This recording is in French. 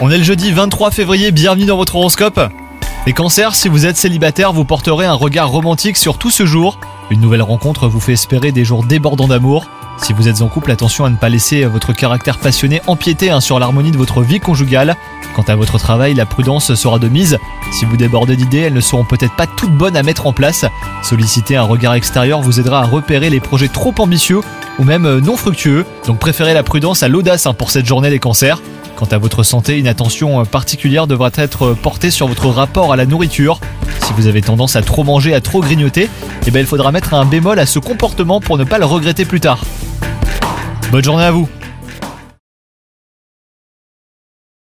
On est le jeudi 23 février, bienvenue dans votre horoscope. Les cancers, si vous êtes célibataire, vous porterez un regard romantique sur tout ce jour. Une nouvelle rencontre vous fait espérer des jours débordants d'amour. Si vous êtes en couple, attention à ne pas laisser votre caractère passionné empiéter hein, sur l'harmonie de votre vie conjugale. Quant à votre travail, la prudence sera de mise. Si vous débordez d'idées, elles ne seront peut-être pas toutes bonnes à mettre en place. Solliciter un regard extérieur vous aidera à repérer les projets trop ambitieux ou même euh, non fructueux. Donc préférez la prudence à l'audace hein, pour cette journée des cancers. Quant à votre santé, une attention euh, particulière devra être portée sur votre rapport à la nourriture. Si vous avez tendance à trop manger, à trop grignoter, eh bien il faudra mettre un bémol à ce comportement pour ne pas le regretter plus tard. Bonne journée à vous